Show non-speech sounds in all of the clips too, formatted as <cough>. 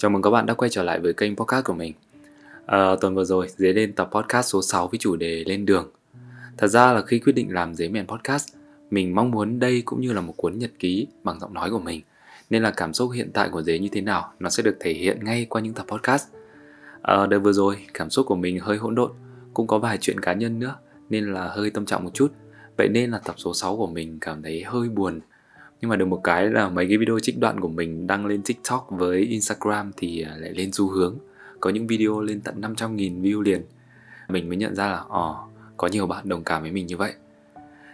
Chào mừng các bạn đã quay trở lại với kênh podcast của mình. À, tuần vừa rồi, Dế lên tập podcast số 6 với chủ đề Lên đường. Thật ra là khi quyết định làm Dế Mèn Podcast, mình mong muốn đây cũng như là một cuốn nhật ký bằng giọng nói của mình. Nên là cảm xúc hiện tại của Dế như thế nào, nó sẽ được thể hiện ngay qua những tập podcast. À, đợt vừa rồi, cảm xúc của mình hơi hỗn độn, cũng có vài chuyện cá nhân nữa, nên là hơi tâm trạng một chút. Vậy nên là tập số 6 của mình cảm thấy hơi buồn nhưng mà được một cái là mấy cái video trích đoạn của mình đăng lên TikTok với Instagram thì à, lại lên xu hướng. Có những video lên tận 500.000 view liền. Mình mới nhận ra là ồ có nhiều bạn đồng cảm với mình như vậy.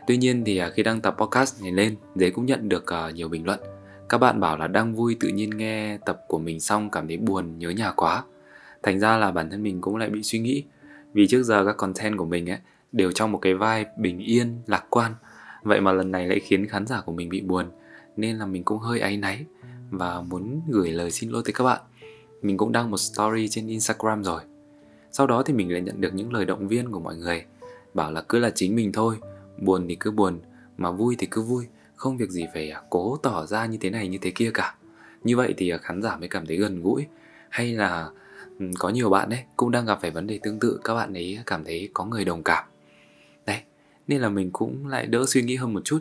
Tuy nhiên thì à, khi đăng tập podcast này lên dế cũng nhận được à, nhiều bình luận. Các bạn bảo là đang vui tự nhiên nghe tập của mình xong cảm thấy buồn, nhớ nhà quá. Thành ra là bản thân mình cũng lại bị suy nghĩ. Vì trước giờ các content của mình ấy, đều trong một cái vai bình yên, lạc quan vậy mà lần này lại khiến khán giả của mình bị buồn, nên là mình cũng hơi áy náy và muốn gửi lời xin lỗi tới các bạn. Mình cũng đăng một story trên instagram rồi. Sau đó thì mình lại nhận được những lời động viên của mọi người, bảo là cứ là chính mình thôi, buồn thì cứ buồn, mà vui thì cứ vui, không việc gì phải à, cố tỏ ra như thế này như thế kia cả. Như vậy thì à, khán giả mới cảm thấy gần gũi, hay là ừ, có nhiều bạn đấy cũng đang gặp phải vấn đề tương tự, các bạn ấy cảm thấy có người đồng cảm nên là mình cũng lại đỡ suy nghĩ hơn một chút.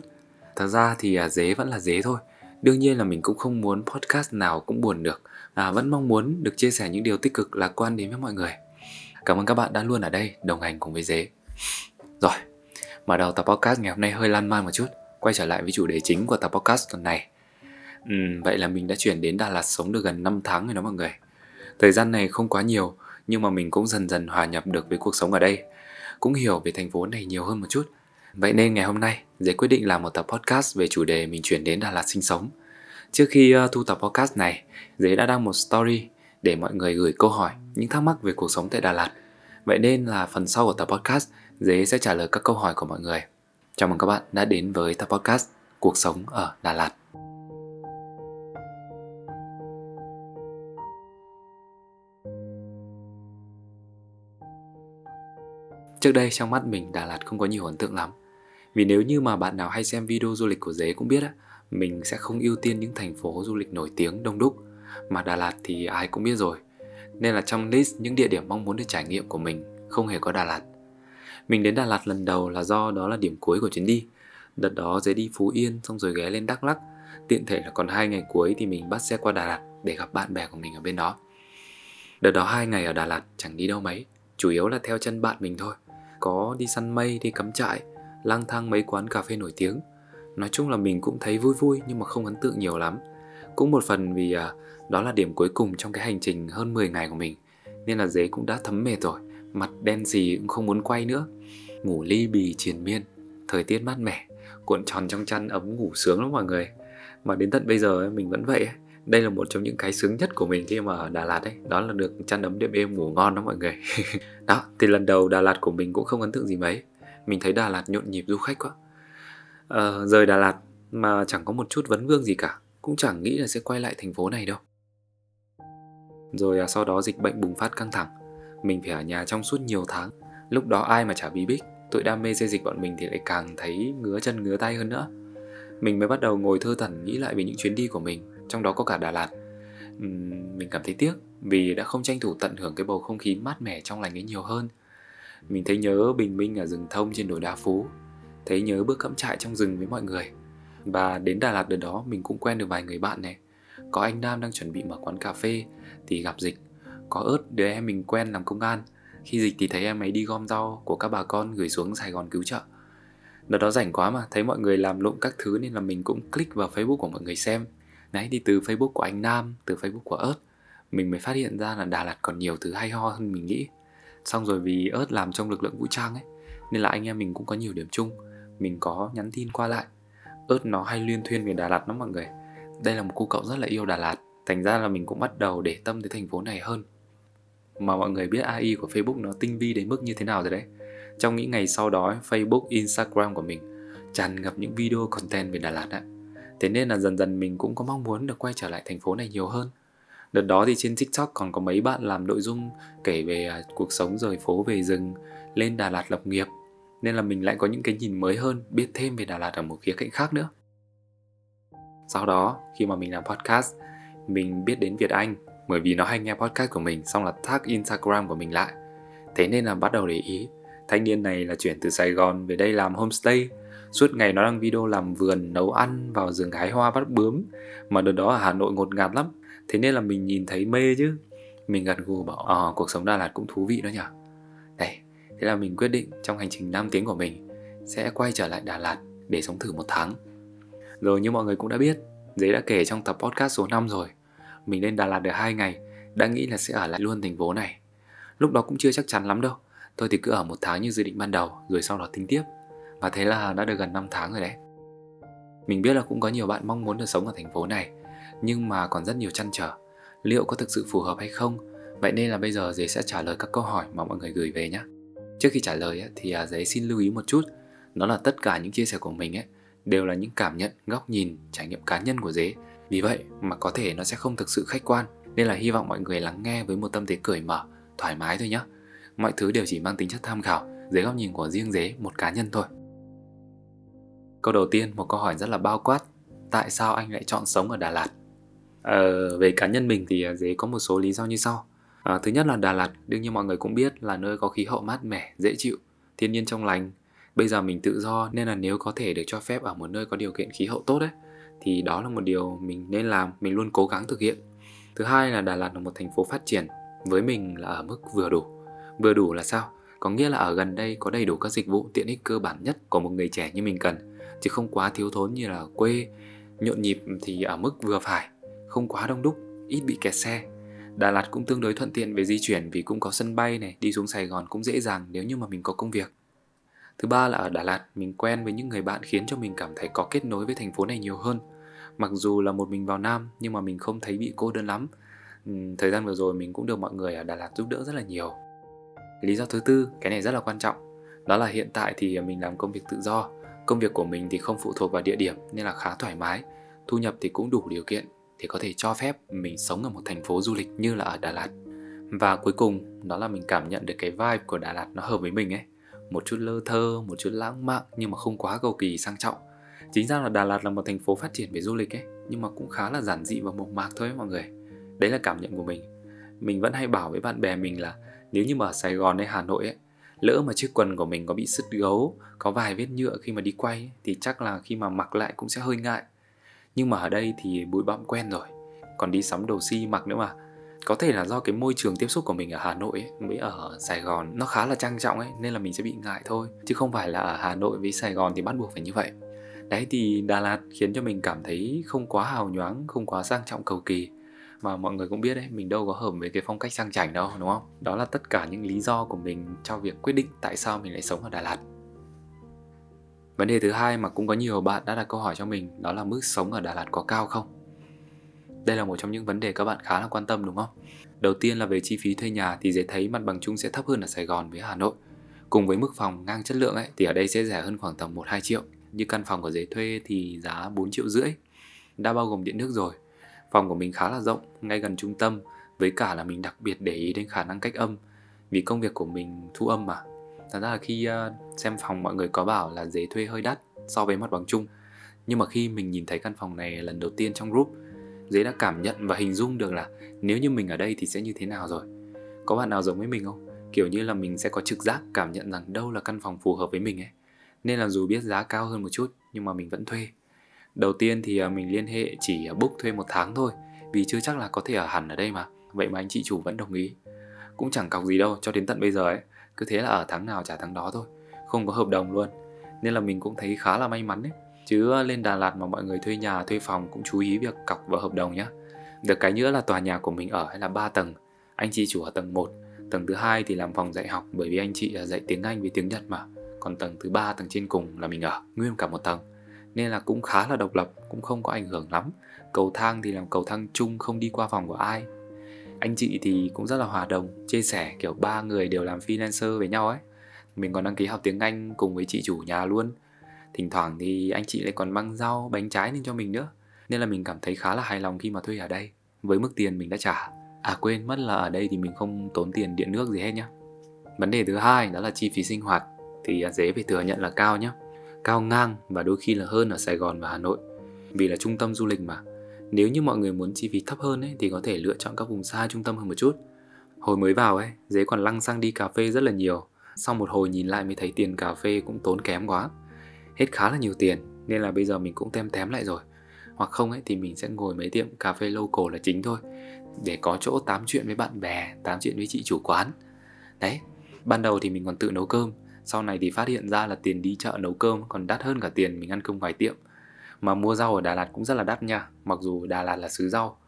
Thật ra thì à, dế vẫn là dế thôi. Đương nhiên là mình cũng không muốn podcast nào cũng buồn được à, vẫn mong muốn được chia sẻ những điều tích cực lạc quan đến với mọi người. Cảm ơn các bạn đã luôn ở đây đồng hành cùng với dế. Rồi mở đầu tập podcast ngày hôm nay hơi lan man một chút quay trở lại với chủ đề chính của tập podcast tuần này. Ừ, vậy là mình đã chuyển đến đà lạt sống được gần 5 tháng rồi đó mọi người. Thời gian này không quá nhiều nhưng mà mình cũng dần dần hòa nhập được với cuộc sống ở đây cũng hiểu về thành phố này nhiều hơn một chút Vậy nên ngày hôm nay, Dế quyết định làm một tập podcast về chủ đề mình chuyển đến Đà Lạt sinh sống. Trước khi uh, thu tập podcast này, Dế đã đăng một story để mọi người gửi câu hỏi, những thắc mắc về cuộc sống tại Đà Lạt. Vậy nên là phần sau của tập podcast, Dế sẽ trả lời các câu hỏi của mọi người. Chào mừng các bạn đã đến với tập podcast Cuộc sống ở Đà Lạt. Trước đây trong mắt mình Đà Lạt không có nhiều ấn tượng lắm vì nếu như mà bạn nào hay xem video du lịch của Dế cũng biết á, mình sẽ không ưu tiên những thành phố du lịch nổi tiếng đông đúc, mà Đà Lạt thì ai cũng biết rồi. Nên là trong list những địa điểm mong muốn được trải nghiệm của mình không hề có Đà Lạt. Mình đến Đà Lạt lần đầu là do đó là điểm cuối của chuyến đi. Đợt đó Dế đi Phú Yên xong rồi ghé lên Đắk Lắk. Tiện thể là còn hai ngày cuối thì mình bắt xe qua Đà Lạt để gặp bạn bè của mình ở bên đó. Đợt đó hai ngày ở Đà Lạt chẳng đi đâu mấy, chủ yếu là theo chân bạn mình thôi. Có đi săn mây, đi cắm trại, lang thang mấy quán cà phê nổi tiếng. Nói chung là mình cũng thấy vui vui nhưng mà không ấn tượng nhiều lắm. Cũng một phần vì à, đó là điểm cuối cùng trong cái hành trình hơn 10 ngày của mình nên là dế cũng đã thấm mệt rồi mặt đen gì cũng không muốn quay nữa. Ngủ ly bì triền miên thời tiết mát mẻ cuộn tròn trong chăn ấm ngủ sướng lắm mọi người. Mà đến tận bây giờ ấy, mình vẫn vậy ấy đây là một trong những cái sướng nhất của mình khi mà ở Đà Lạt ấy. Đó là được chăn ấm đêm êm ngủ ngon đó mọi người. <laughs> Đó thì lần đầu Đà Lạt của mình cũng không ấn tượng gì mấy. Mình thấy Đà Lạt nhộn nhịp du khách quá. À, rời Đà Lạt mà chẳng có một chút vấn vương gì cả. Cũng chẳng nghĩ là sẽ quay lại thành phố này đâu. Rồi à, sau đó dịch bệnh bùng phát căng thẳng. Mình phải ở nhà trong suốt nhiều tháng. Lúc đó ai mà chả bí bích tụi đam mê xây dịch bọn mình thì lại càng thấy ngứa chân ngứa tay hơn nữa. Mình mới bắt đầu ngồi thơ thẩn nghĩ lại về những chuyến đi của mình trong đó có cả Đà Lạt. Uhm, mình cảm thấy tiếc vì đã không tranh thủ tận hưởng cái bầu không khí mát mẻ trong lành ấy nhiều hơn. Mình thấy nhớ bình minh ở rừng thông trên đồi đá phú Thấy nhớ bước cắm trại trong rừng với mọi người. Và đến Đà Lạt đợt đó mình cũng quen được vài người bạn này. Có anh Nam đang chuẩn bị mở quán cà phê Thì gặp dịch. Có ớt đứa em mình quen làm công an. Khi dịch thì thấy em ấy đi gom rau của các bà con gửi xuống Sài Gòn cứu trợ. Đợt đó rảnh quá mà Thấy mọi người làm lộn các thứ nên là mình cũng click vào Facebook của mọi người xem nãy thì từ Facebook của anh Nam Từ Facebook của ớt. Mình mới phát hiện ra là Đà Lạt còn nhiều thứ hay ho hơn mình nghĩ. Xong rồi vì ớt làm trong lực lượng vũ trang ấy nên là anh em mình cũng có nhiều điểm chung. Mình có nhắn tin qua lại. Ớt nó hay liên thuyên về Đà Lạt lắm mọi người. Đây là một cô cậu rất là yêu Đà Lạt. Thành ra là mình cũng bắt đầu để tâm tới thành phố này hơn. Mà mọi người biết AI của Facebook nó tinh vi đến mức như thế nào rồi đấy. Trong những ngày sau đó Facebook, Instagram của mình tràn ngập những video content về Đà Lạt ấy thế nên là dần dần mình cũng có mong muốn được quay trở lại thành phố này nhiều hơn Đợt đó thì trên TikTok còn có mấy bạn làm nội dung kể về à, cuộc sống rời phố về rừng, lên Đà Lạt lập nghiệp. Nên là mình lại có những cái nhìn mới hơn, biết thêm về Đà Lạt ở một khía cạnh khác nữa. Sau đó, khi mà mình làm podcast, mình biết đến Việt Anh, bởi vì nó hay nghe podcast của mình xong là tag Instagram của mình lại. Thế nên là bắt đầu để ý, thanh niên này là chuyển từ Sài Gòn về đây làm homestay. Suốt ngày nó đăng video làm vườn, nấu ăn, vào rừng hái hoa bắt bướm. Mà đợt đó ở Hà Nội ngột ngạt lắm. Thế nên là mình nhìn thấy mê chứ. Mình gật gù bảo, ờ, cuộc sống Đà Lạt cũng thú vị đó nhở Đây, thế là mình quyết định trong hành trình 5 tiếng của mình sẽ quay trở lại Đà Lạt để sống thử một tháng. Rồi như mọi người cũng đã biết, Giấy đã kể trong tập podcast số 5 rồi. Mình lên Đà Lạt được 2 ngày, đã nghĩ là sẽ ở lại luôn thành phố này. Lúc đó cũng chưa chắc chắn lắm đâu. Tôi thì cứ ở một tháng như dự định ban đầu, rồi sau đó tính tiếp. Và thế là đã được gần 5 tháng rồi đấy. Mình biết là cũng có nhiều bạn mong muốn được sống ở thành phố này, nhưng mà còn rất nhiều chăn trở. Liệu có thực sự phù hợp hay không? Vậy nên là bây giờ dế sẽ trả lời các câu hỏi mà mọi người gửi về nhé. Trước khi trả lời thì à, dế xin lưu ý một chút, đó là tất cả những chia sẻ của mình ấy đều là những cảm nhận, góc nhìn, trải nghiệm cá nhân của dế. Vì vậy mà có thể nó sẽ không thực sự khách quan, nên là hy vọng mọi người lắng nghe với một tâm thế cởi mở, thoải mái thôi nhé. Mọi thứ đều chỉ mang tính chất tham khảo, dưới góc nhìn của riêng dế, một cá nhân thôi. Câu đầu tiên, một câu hỏi rất là bao quát. Tại sao anh lại chọn sống ở Đà Lạt? Ờ, về cá nhân mình thì à, dế có một số lý do như sau. À, thứ nhất là Đà Lạt, đương nhiên mọi người cũng biết là nơi có khí hậu mát mẻ, dễ chịu, thiên nhiên trong lành, bây giờ mình tự do nên là nếu có thể được cho phép ở một nơi có điều kiện khí hậu tốt ấy thì đó là một điều mình nên làm mình luôn cố gắng thực hiện thứ hai là đà lạt là một thành phố phát triển với mình là ở mức vừa đủ vừa đủ là sao có nghĩa là ở gần đây có đầy đủ các dịch vụ tiện ích cơ bản nhất của một người trẻ như mình cần chứ không quá thiếu thốn như là quê nhộn nhịp thì ở mức vừa phải không quá đông đúc ít bị kẹt xe Đà Lạt cũng tương đối thuận tiện về di chuyển vì cũng có sân bay này, đi xuống Sài Gòn cũng dễ dàng nếu như mà mình có công việc. Thứ ba là ở Đà Lạt mình quen với những người bạn khiến cho mình cảm thấy có kết nối với thành phố này nhiều hơn. Mặc dù là một mình vào Nam nhưng mà mình không thấy bị cô đơn lắm. Ừ, thời gian vừa rồi mình cũng được mọi người ở Đà Lạt giúp đỡ rất là nhiều. Lý do thứ tư, cái này rất là quan trọng, đó là hiện tại thì mình làm công việc tự do. Công việc của mình thì không phụ thuộc vào địa điểm nên là khá thoải mái. Thu nhập thì cũng đủ điều kiện thì có thể cho phép mình sống ở một thành phố du lịch như là ở Đà Lạt. Và cuối cùng đó là mình cảm nhận được cái vibe của Đà Lạt nó hợp với mình ấy một chút lơ thơ, một chút lãng mạn nhưng mà không quá cầu kỳ sang trọng. Chính ra là Đà Lạt là một thành phố phát triển về du lịch ấy, nhưng mà cũng khá là giản dị và mộc mạc thôi ấy, mọi người. Đấy là cảm nhận của mình. Mình vẫn hay bảo với bạn bè mình là nếu như mà ở Sài Gòn hay Hà Nội ấy, lỡ mà chiếc quần của mình có bị sứt gấu, có vài vết nhựa khi mà đi quay thì chắc là khi mà mặc lại cũng sẽ hơi ngại. Nhưng mà ở đây thì bụi bặm quen rồi, còn đi sắm đồ si mặc nữa mà. Có thể là do cái môi trường tiếp xúc của mình ở Hà Nội ấy, với ở Sài Gòn nó khá là trang trọng ấy nên là mình sẽ bị ngại thôi. Chứ không phải là ở Hà Nội với Sài Gòn thì bắt buộc phải như vậy. Đấy thì Đà Lạt khiến cho mình cảm thấy không quá hào nhoáng không quá sang trọng cầu kỳ mà mọi người cũng biết đấy, mình đâu có hợp với cái phong cách sang chảnh đâu, đúng không đó là tất cả những lý do của mình cho việc quyết định tại sao mình lại sống ở Đà Lạt vấn đề thứ hai mà cũng có nhiều bạn đã đặt câu hỏi cho mình, đó là mức sống ở Đà Lạt có cao không đây là một trong những vấn đề các bạn khá là quan tâm, đúng không? Đầu tiên là về chi phí thuê nhà thì dễ thấy mặt bằng chung sẽ thấp hơn ở Sài Gòn với Hà Nội. Cùng với mức phòng ngang chất lượng ấy, thì ở đây sẽ rẻ hơn khoảng tầm 1-2 triệu. Như căn phòng của dễ thuê thì giá 4 triệu rưỡi. Đã bao gồm điện nước rồi. Phòng của mình khá là rộng, ngay gần trung tâm. Với cả là mình đặc biệt để ý đến khả năng cách âm. Vì công việc của mình thu âm mà. Thật ra là khi ờ, xem phòng mọi người có bảo là dế thuê hơi đắt so với mặt bằng chung. Nhưng mà khi mình nhìn thấy căn phòng này lần đầu tiên trong group Dế đã cảm nhận và hình dung được là nếu như mình ở đây thì sẽ như thế nào rồi. Có bạn nào giống với mình không? Kiểu như là mình sẽ có trực giác cảm nhận rằng đâu là căn phòng phù hợp với mình ấy. Nên là dù biết giá cao hơn một chút nhưng mà mình vẫn thuê. Đầu tiên thì à, mình liên hệ chỉ à, book thuê một tháng thôi, vì chưa chắc là có thể ở hẳn ở đây mà. Vậy mà anh chị chủ vẫn đồng ý. Cũng chẳng cọc gì đâu, cho đến tận bây giờ ấy. Cứ thế là ở tháng nào trả tháng đó thôi. Không có hợp đồng luôn. Nên là mình cũng thấy khá là may mắn ấy. chứ à, lên Đà Lạt mà mọi người thuê nhà, thuê phòng cũng chú ý việc cọc vào hợp đồng nhé được cái nữa là tòa nhà của mình ở là 3 tầng, anh chị chủ ở tầng 1 tầng thứ hai thì làm phòng dạy học bởi vì anh chị dạy tiếng Anh với tiếng Nhật mà còn tầng thứ ba, tầng trên cùng là mình ở, nguyên cả một tầng nên là cũng khá là độc lập cũng không có ảnh hưởng lắm. Cầu thang thì làm cầu thang chung không đi qua phòng của ai. Anh chị thì cũng rất là hòa đồng chia sẻ kiểu ba người đều làm freelancer với nhau ấy. Mình còn đăng ký học tiếng Anh cùng với chị chủ nhà luôn. Thỉnh thoảng thì anh chị lại còn mang rau, bánh trái lên cho mình nữa. Nên là mình cảm thấy khá là hài lòng khi mà thuê ở đây Với mức tiền mình đã trả. À quên mất là ở đây thì mình không tốn tiền điện nước gì hết nhá. Vấn đề thứ hai đó là chi phí sinh hoạt Thì à, dễ phải thừa nhận là cao nhá. Cao ngang và đôi khi là hơn ở Sài Gòn và Hà Nội Vì là trung tâm du lịch mà Nếu như mọi người muốn chi phí thấp hơn ấy, thì có thể lựa chọn các vùng xa trung tâm hơn một chút. Hồi mới vào ấy, dế còn lăng xăng đi cà phê rất là nhiều. Sau một hồi nhìn lại mới thấy tiền cà phê cũng tốn kém quá. Hết khá là nhiều tiền, nên là bây giờ mình cũng tem tém lại rồi. Hoặc không ấy thì mình sẽ ngồi mấy tiệm cà phê local là chính thôi. Để có chỗ tám chuyện với bạn bè, tám chuyện với chị chủ quán. Đấy, ban đầu thì mình còn tự nấu cơm. Sau này thì phát hiện ra là tiền đi chợ nấu cơm còn đắt hơn cả tiền mình ăn cơm ngoài tiệm. Mà mua rau ở Đà Lạt cũng rất là đắt nha, mặc dù Đà Lạt là xứ rau.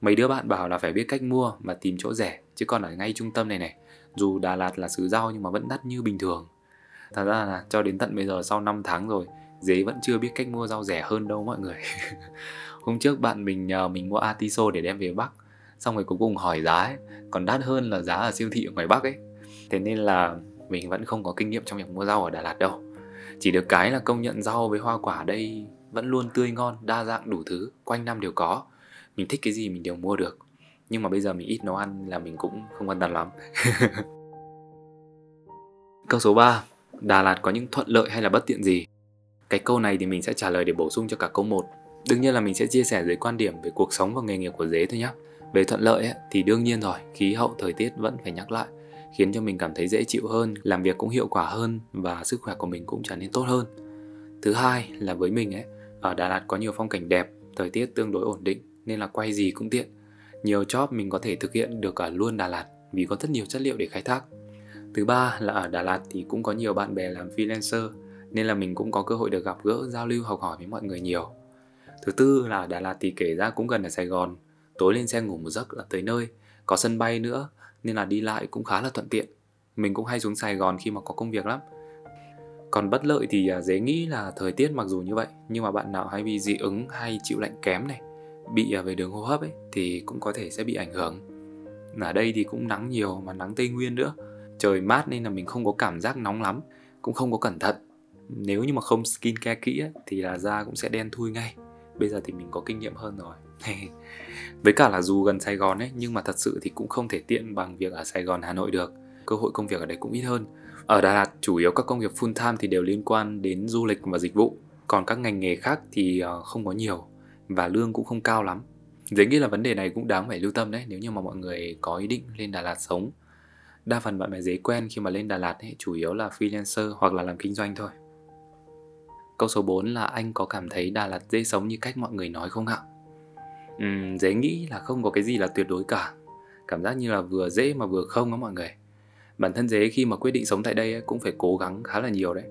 Mấy đứa bạn bảo là phải biết cách mua mà tìm chỗ rẻ, chứ còn ở ngay trung tâm này này, dù Đà Lạt là xứ rau nhưng mà vẫn đắt như bình thường. Thật ra là cho đến tận bây giờ sau 5 tháng rồi, dế vẫn chưa biết cách mua rau rẻ hơn đâu mọi người. <laughs> Hôm trước bạn mình nhờ mình mua atiso để đem về Bắc, xong rồi cuối cùng hỏi giá ấy, còn đắt hơn là giá ở siêu thị ở ngoài Bắc ấy. Thế nên là mình vẫn không có kinh nghiệm trong việc mua rau ở Đà Lạt đâu. Chỉ được cái là công nhận rau với hoa quả đây vẫn luôn tươi ngon, đa dạng đủ thứ, quanh năm đều có. Mình thích cái gì mình đều mua được. Nhưng mà bây giờ mình ít nấu ăn là mình cũng không quan tâm lắm. <laughs> câu số 3. Đà Lạt có những thuận lợi hay là bất tiện gì? Cái câu này thì mình sẽ trả lời để bổ sung cho cả câu 1. Đương nhiên là mình sẽ chia sẻ dưới quan điểm về cuộc sống và nghề nghiệp của dế thôi nhé. Về thuận lợi ấy, thì đương nhiên rồi, khí hậu thời tiết vẫn phải nhắc lại, khiến cho mình cảm thấy dễ chịu hơn, làm việc cũng hiệu quả hơn và sức khỏe của mình cũng trở nên tốt hơn. Thứ hai là với mình ấy, ở Đà Lạt có nhiều phong cảnh đẹp, thời tiết tương đối ổn định nên là quay gì cũng tiện. Nhiều job mình có thể thực hiện được ở luôn Đà Lạt vì có rất nhiều chất liệu để khai thác. Thứ ba là ở Đà Lạt thì cũng có nhiều bạn bè làm freelancer nên là mình cũng có cơ hội được gặp gỡ, giao lưu, học hỏi với mọi người nhiều. Thứ tư là ở Đà Lạt thì kể ra cũng gần ở Sài Gòn, tối lên xe ngủ một giấc là tới nơi, có sân bay nữa nên là đi lại cũng khá là thuận tiện. Mình cũng hay xuống Sài Gòn khi mà có công việc lắm. Còn bất lợi thì à, dễ nghĩ là thời tiết mặc dù như vậy nhưng mà bạn nào hay bị dị ứng hay chịu lạnh kém này bị à, về đường hô hấp ấy thì cũng có thể sẽ bị ảnh hưởng. Ở đây thì cũng nắng nhiều mà nắng tây nguyên nữa. Trời mát nên là mình không có cảm giác nóng lắm cũng không có cẩn thận. Nếu như mà không skin care kỹ ấy, thì là da cũng sẽ đen thui ngay bây giờ thì mình có kinh nghiệm hơn rồi <laughs> với cả là dù gần sài gòn ấy nhưng mà thật sự thì cũng không thể tiện bằng việc ở sài gòn hà nội được cơ hội công việc ở đây cũng ít hơn ở Đà Lạt chủ yếu các công việc full time thì đều liên quan đến du lịch và dịch vụ, còn các ngành nghề khác thì ờ, không có nhiều và lương cũng không cao lắm. Dễ nghĩ là vấn đề này cũng đáng phải lưu tâm đấy nếu như mà mọi người có ý định lên Đà Lạt sống. Đa phần bạn bè dễ quen khi mà lên Đà Lạt ấy, chủ yếu là freelancer hoặc là làm kinh doanh thôi. Câu số 4 là anh có cảm thấy Đà Lạt dễ sống như cách mọi người nói không ạ? Uhm, dễ nghĩ là không có cái gì là tuyệt đối cả. Cảm giác như là vừa dễ mà vừa không á mọi người. Bản thân dế khi mà quyết định sống tại đây cũng phải cố gắng khá là nhiều đấy.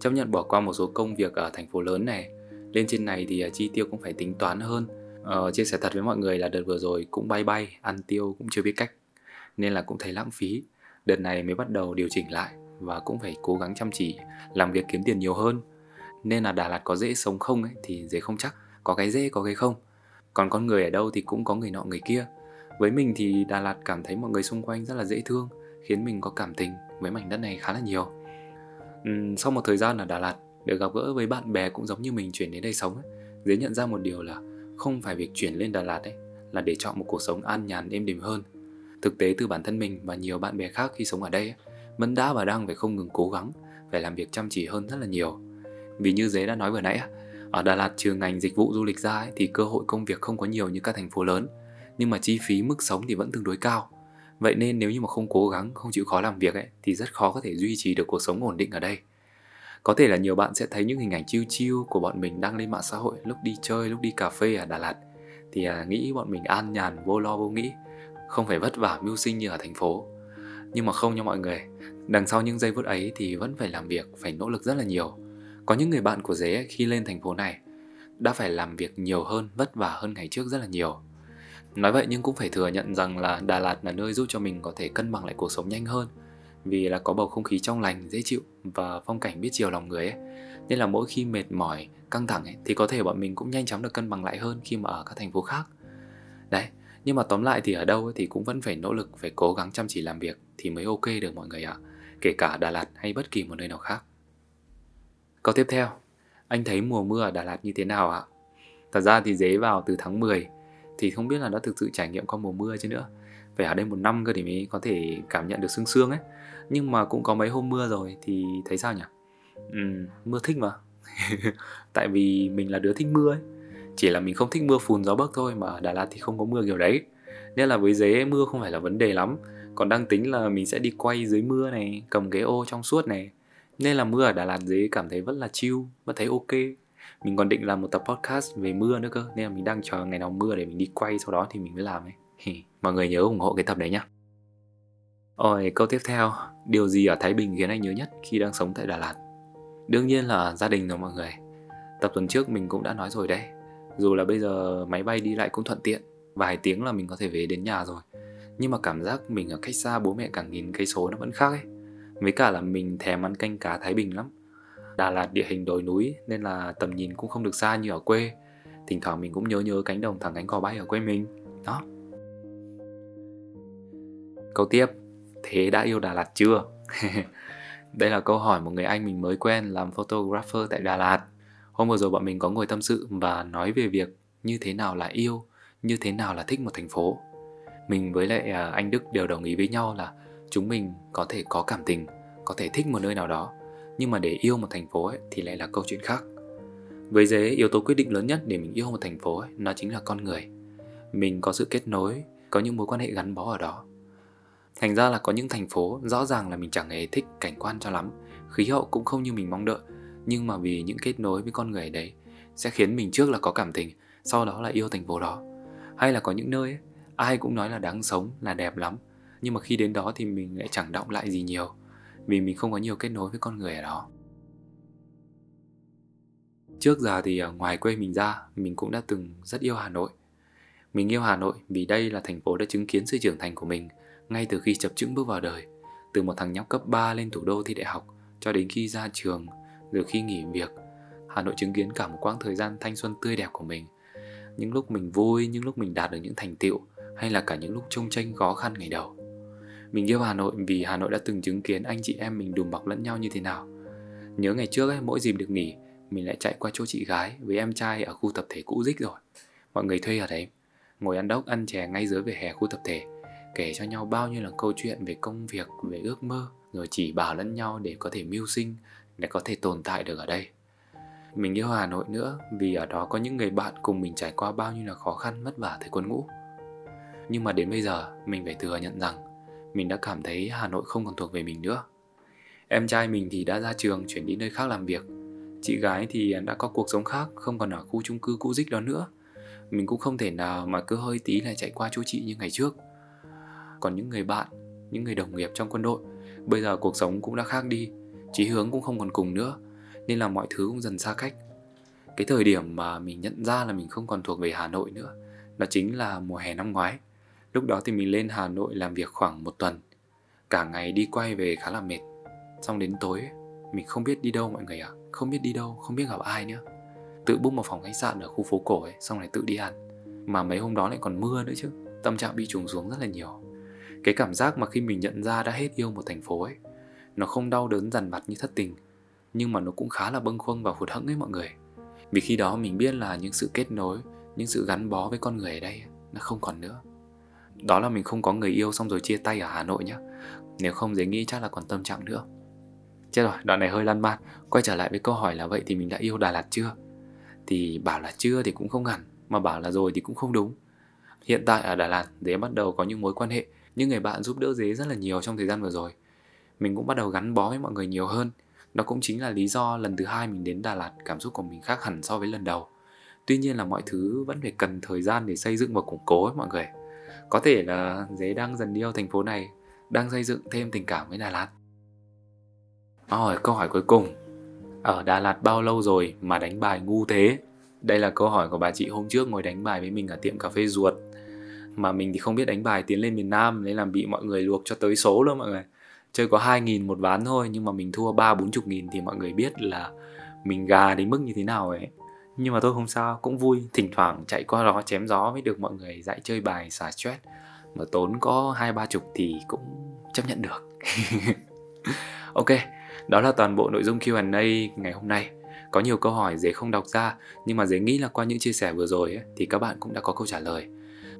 Chấp nhận bỏ qua một số công việc ở thành phố lớn này. Lên trên này thì à, chi tiêu cũng phải tính toán hơn. Ờ, chia sẻ thật với mọi người là đợt vừa rồi cũng bay bay ăn tiêu cũng chưa biết cách. Nên là cũng thấy lãng phí. Đợt này mới bắt đầu điều chỉnh lại và cũng phải cố gắng chăm chỉ làm việc kiếm tiền nhiều hơn nên là Đà Lạt có dễ sống không ấy thì dễ không chắc có cái dễ có cái không còn con người ở đâu thì cũng có người nọ người kia với mình thì Đà Lạt cảm thấy mọi người xung quanh rất là dễ thương khiến mình có cảm tình với mảnh đất này khá là nhiều. Uhm, sau một thời gian ở Đà Lạt, được gặp gỡ với bạn bè cũng giống như mình chuyển đến đây sống ấy, dễ nhận ra một điều là không phải việc chuyển lên Đà Lạt ấy là để chọn một cuộc sống an nhàn êm đềm hơn. Thực tế từ bản thân mình và nhiều bạn bè khác khi sống ở đây ấy, vẫn đã và đang phải không ngừng cố gắng, phải làm việc chăm chỉ hơn rất là nhiều. Vì như Dế đã nói vừa nãy, ở Đà Lạt trừ ngành dịch vụ du lịch ra ấy, thì cơ hội công việc không có nhiều như các thành phố lớn, nhưng mà chi phí mức sống thì vẫn tương đối cao. Vậy nên nếu như mà không cố gắng, không chịu khó làm việc ấy, thì rất khó có thể duy trì được cuộc sống ổn định ở đây. Có thể là nhiều bạn sẽ thấy những hình ảnh chiêu chiêu của bọn mình đăng lên mạng xã hội lúc đi chơi, lúc đi cà phê ở Đà Lạt thì à, nghĩ bọn mình an nhàn, vô lo vô nghĩ, không phải vất vả mưu sinh như ở thành phố. Nhưng mà không nha mọi người, đằng sau những giây phút ấy thì vẫn phải làm việc, phải nỗ lực rất là nhiều. Có những người bạn của Dế khi lên thành phố này đã phải làm việc nhiều hơn, vất vả hơn ngày trước rất là nhiều Nói vậy nhưng cũng phải thừa nhận rằng là Đà Lạt là nơi giúp cho mình có thể cân bằng lại cuộc sống nhanh hơn vì là có bầu không khí trong lành, dễ chịu và phong cảnh biết chiều lòng người ấy. Nên là mỗi khi mệt mỏi, căng thẳng ấy, thì có thể bọn mình cũng nhanh chóng được cân bằng lại hơn khi mà ở các thành phố khác. Đấy, nhưng mà tóm lại thì ở đâu ấy thì cũng vẫn phải nỗ lực, phải cố gắng chăm chỉ làm việc thì mới ok được mọi người ạ. À. Kể cả Đà Lạt hay bất kỳ một nơi nào khác. Câu tiếp theo, anh thấy mùa mưa ở Đà Lạt như thế nào ạ? Thật ra thì dế vào từ tháng 10 thì không biết là đã thực sự trải nghiệm qua mùa mưa chứ nữa phải ở đây một năm cơ thì mới có thể cảm nhận được sương sương ấy nhưng mà cũng có mấy hôm mưa rồi thì thấy sao nhỉ ừ, mưa thích mà <laughs> tại vì mình là đứa thích mưa ấy Chỉ là mình không thích mưa phùn gió bấc thôi mà ở Đà Lạt thì không có mưa kiểu đấy. Nên là với dế mưa không phải là vấn đề lắm. Còn đang tính là mình sẽ đi quay dưới mưa này, cầm cái ô trong suốt này. Nên là mưa ở Đà Lạt dế cảm thấy vẫn là chill, vẫn thấy ok. Mình còn định làm một tập podcast về mưa nữa cơ Nên là mình đang chờ ngày nào mưa để mình đi quay Sau đó thì mình mới làm ấy. Mọi người nhớ ủng hộ cái tập đấy nhá. Rồi câu tiếp theo. Điều gì ở Thái Bình khiến anh nhớ nhất khi đang sống tại Đà Lạt? Đương nhiên là gia đình rồi mọi người. Tập tuần trước mình cũng đã nói rồi đấy. Dù là bây giờ máy bay đi lại cũng thuận tiện Vài tiếng là mình có thể về đến nhà rồi. Nhưng mà cảm giác mình ở cách xa bố mẹ cả nghìn cây số nó vẫn khác ấy. Với cả là mình thèm ăn canh cá Thái Bình lắm. Đà Lạt địa hình đồi núi nên là tầm nhìn cũng không được xa như ở quê. Thỉnh thoảng mình cũng nhớ nhớ cánh đồng thẳng cánh cò bay ở quê mình. Đó. Câu tiếp. Thế đã yêu Đà Lạt chưa? <laughs> Đây là câu hỏi một người anh mình mới quen làm photographer tại Đà Lạt. Hôm vừa rồi bọn mình có ngồi tâm sự và nói về việc như thế nào là yêu, như thế nào là thích một thành phố. Mình với lại à, anh Đức đều đồng ý với nhau là chúng mình có thể có cảm tình, có thể thích một nơi nào đó nhưng mà để yêu một thành phố ấy, thì lại là câu chuyện khác. Với dế yếu tố quyết định lớn nhất để mình yêu một thành phố ấy, nó chính là con người. Mình có sự kết nối có những mối quan hệ gắn bó ở đó. Thành ra là có những thành phố rõ ràng là mình chẳng hề thích cảnh quan cho lắm khí hậu cũng không như mình mong đợi. Nhưng mà vì những kết nối với con người đấy sẽ khiến mình trước là có cảm tình sau đó là yêu thành phố đó. Hay là có những nơi ấy, ai cũng nói là đáng sống là đẹp lắm nhưng mà khi đến đó thì mình lại chẳng động lại gì nhiều, vì mình không có nhiều kết nối với con người ở đó. Trước giờ thì ở ngoài quê mình ra, mình cũng đã từng rất yêu hà nội. Mình yêu hà nội vì đây là thành phố đã chứng kiến sự trưởng thành của mình ngay từ khi chập chững bước vào đời, từ một thằng nhóc cấp 3 lên thủ đô thi đại học cho đến khi ra trường, rồi khi nghỉ việc. Hà nội chứng kiến cả một quãng thời gian thanh xuân tươi đẹp của mình, những lúc mình vui, những lúc mình đạt được những thành tựu, hay là cả những lúc trông tranh khó khăn ngày đầu mình yêu Hà Nội vì Hà Nội đã từng chứng kiến anh chị em mình đùm bọc lẫn nhau như thế nào. Nhớ ngày trước ấy, mỗi dịp được nghỉ, mình lại chạy qua chỗ chị gái với em trai ở khu tập thể cũ dích rồi. Mọi người thuê ở đấy, ngồi ăn đốc ăn chè ngay dưới vỉa hè khu tập thể, kể cho nhau bao nhiêu là câu chuyện về công việc, về ước mơ, rồi chỉ bảo lẫn nhau để có thể mưu sinh, để có thể tồn tại được ở đây. Mình yêu Hà Nội nữa vì ở đó có những người bạn cùng mình trải qua bao nhiêu là khó khăn vất vả thời quân ngũ. Nhưng mà đến bây giờ mình phải thừa nhận rằng mình đã cảm thấy Hà Nội không còn thuộc về mình nữa. Em trai mình thì đã ra trường chuyển đi nơi khác làm việc. Chị gái thì đã có cuộc sống khác, không còn ở khu chung cư cũ dích đó nữa. Mình cũng không thể nào mà cứ hơi tí lại chạy qua chỗ chị như ngày trước. Còn những người bạn, những người đồng nghiệp trong quân đội, bây giờ cuộc sống cũng đã khác đi, chí hướng cũng không còn cùng nữa, nên là mọi thứ cũng dần xa cách. Cái thời điểm mà mình nhận ra là mình không còn thuộc về Hà Nội nữa, đó chính là mùa hè năm ngoái. Lúc đó thì mình lên Hà Nội làm việc khoảng một tuần. Cả ngày đi quay về khá là mệt. Xong đến tối Mình không biết đi đâu mọi người ạ. À. Không biết đi đâu, không biết gặp ai nữa. Tự book một phòng khách sạn ở khu phố cổ ấy Xong lại tự đi ăn. Mà mấy hôm đó lại còn mưa nữa chứ. Tâm trạng bị trùng xuống rất là nhiều. Cái cảm giác mà khi mình nhận ra đã hết yêu một thành phố ấy Nó không đau đớn dằn vặt như thất tình Nhưng mà nó cũng khá là bâng khuâng và hụt hẫng ấy mọi người. Vì khi đó mình biết là những sự kết nối Những sự gắn bó với con người ở đây Nó không còn nữa đó là mình không có người yêu xong rồi chia tay ở Hà Nội nhá. Nếu không dễ nghĩ chắc là còn tâm trạng nữa. Chết rồi, đoạn này hơi lăn man. Quay trở lại với câu hỏi là vậy thì mình đã yêu Đà Lạt chưa? Thì bảo là chưa thì cũng không hẳn Mà bảo là rồi thì cũng không đúng. Hiện tại ở Đà Lạt Dế bắt đầu có những mối quan hệ. Những người bạn giúp đỡ Dế rất là nhiều trong thời gian vừa rồi. Mình cũng bắt đầu gắn bó với mọi người nhiều hơn. Đó cũng chính là lý do lần thứ hai mình đến Đà Lạt Cảm xúc của mình khác hẳn so với lần đầu. Tuy nhiên là mọi thứ vẫn phải cần thời gian để xây dựng và củng cố ấy mọi người có thể là dế đang dần yêu thành phố này, đang xây dựng thêm tình cảm với đà lạt. Rồi câu hỏi cuối cùng. Ở đà lạt bao lâu rồi mà đánh bài ngu thế? Đây là câu hỏi của bà chị hôm trước ngồi đánh bài với mình ở tiệm cà phê ruột. Mà mình thì không biết đánh bài tiến lên miền Nam nên làm bị mọi người luộc cho tới số luôn mọi người. Chơi có 2 nghìn một ván thôi nhưng mà mình thua ba bốn chục nghìn thì mọi người biết là mình gà đến mức như thế nào ấy nhưng mà tôi không sao cũng vui. Thỉnh thoảng chạy qua đó chém gió mới được mọi người dạy chơi bài xả stress. Mà tốn có hai ba chục thì cũng chấp nhận được. <laughs> Ok đó là toàn bộ nội dung Q&A ngày hôm nay. Có nhiều câu hỏi dễ không đọc ra nhưng mà dễ nghĩ là qua những chia sẻ vừa rồi ấy, thì các bạn cũng đã có câu trả lời.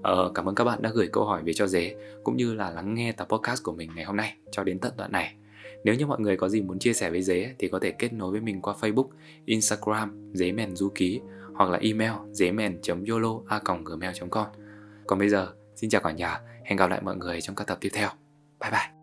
Ờ, cảm ơn các bạn đã gửi câu hỏi về cho dế cũng như là lắng nghe tập podcast của mình ngày hôm nay. Cho đến tận đoạn này. Nếu như mọi người có gì muốn chia sẻ với Dế thì có thể kết nối với mình qua Facebook, Instagram, Dế Mèn Du Ký hoặc là email dế mèn yolo a gmail com Còn bây giờ, xin chào cả nhà, hẹn gặp lại mọi người trong các tập tiếp theo. Bye bye!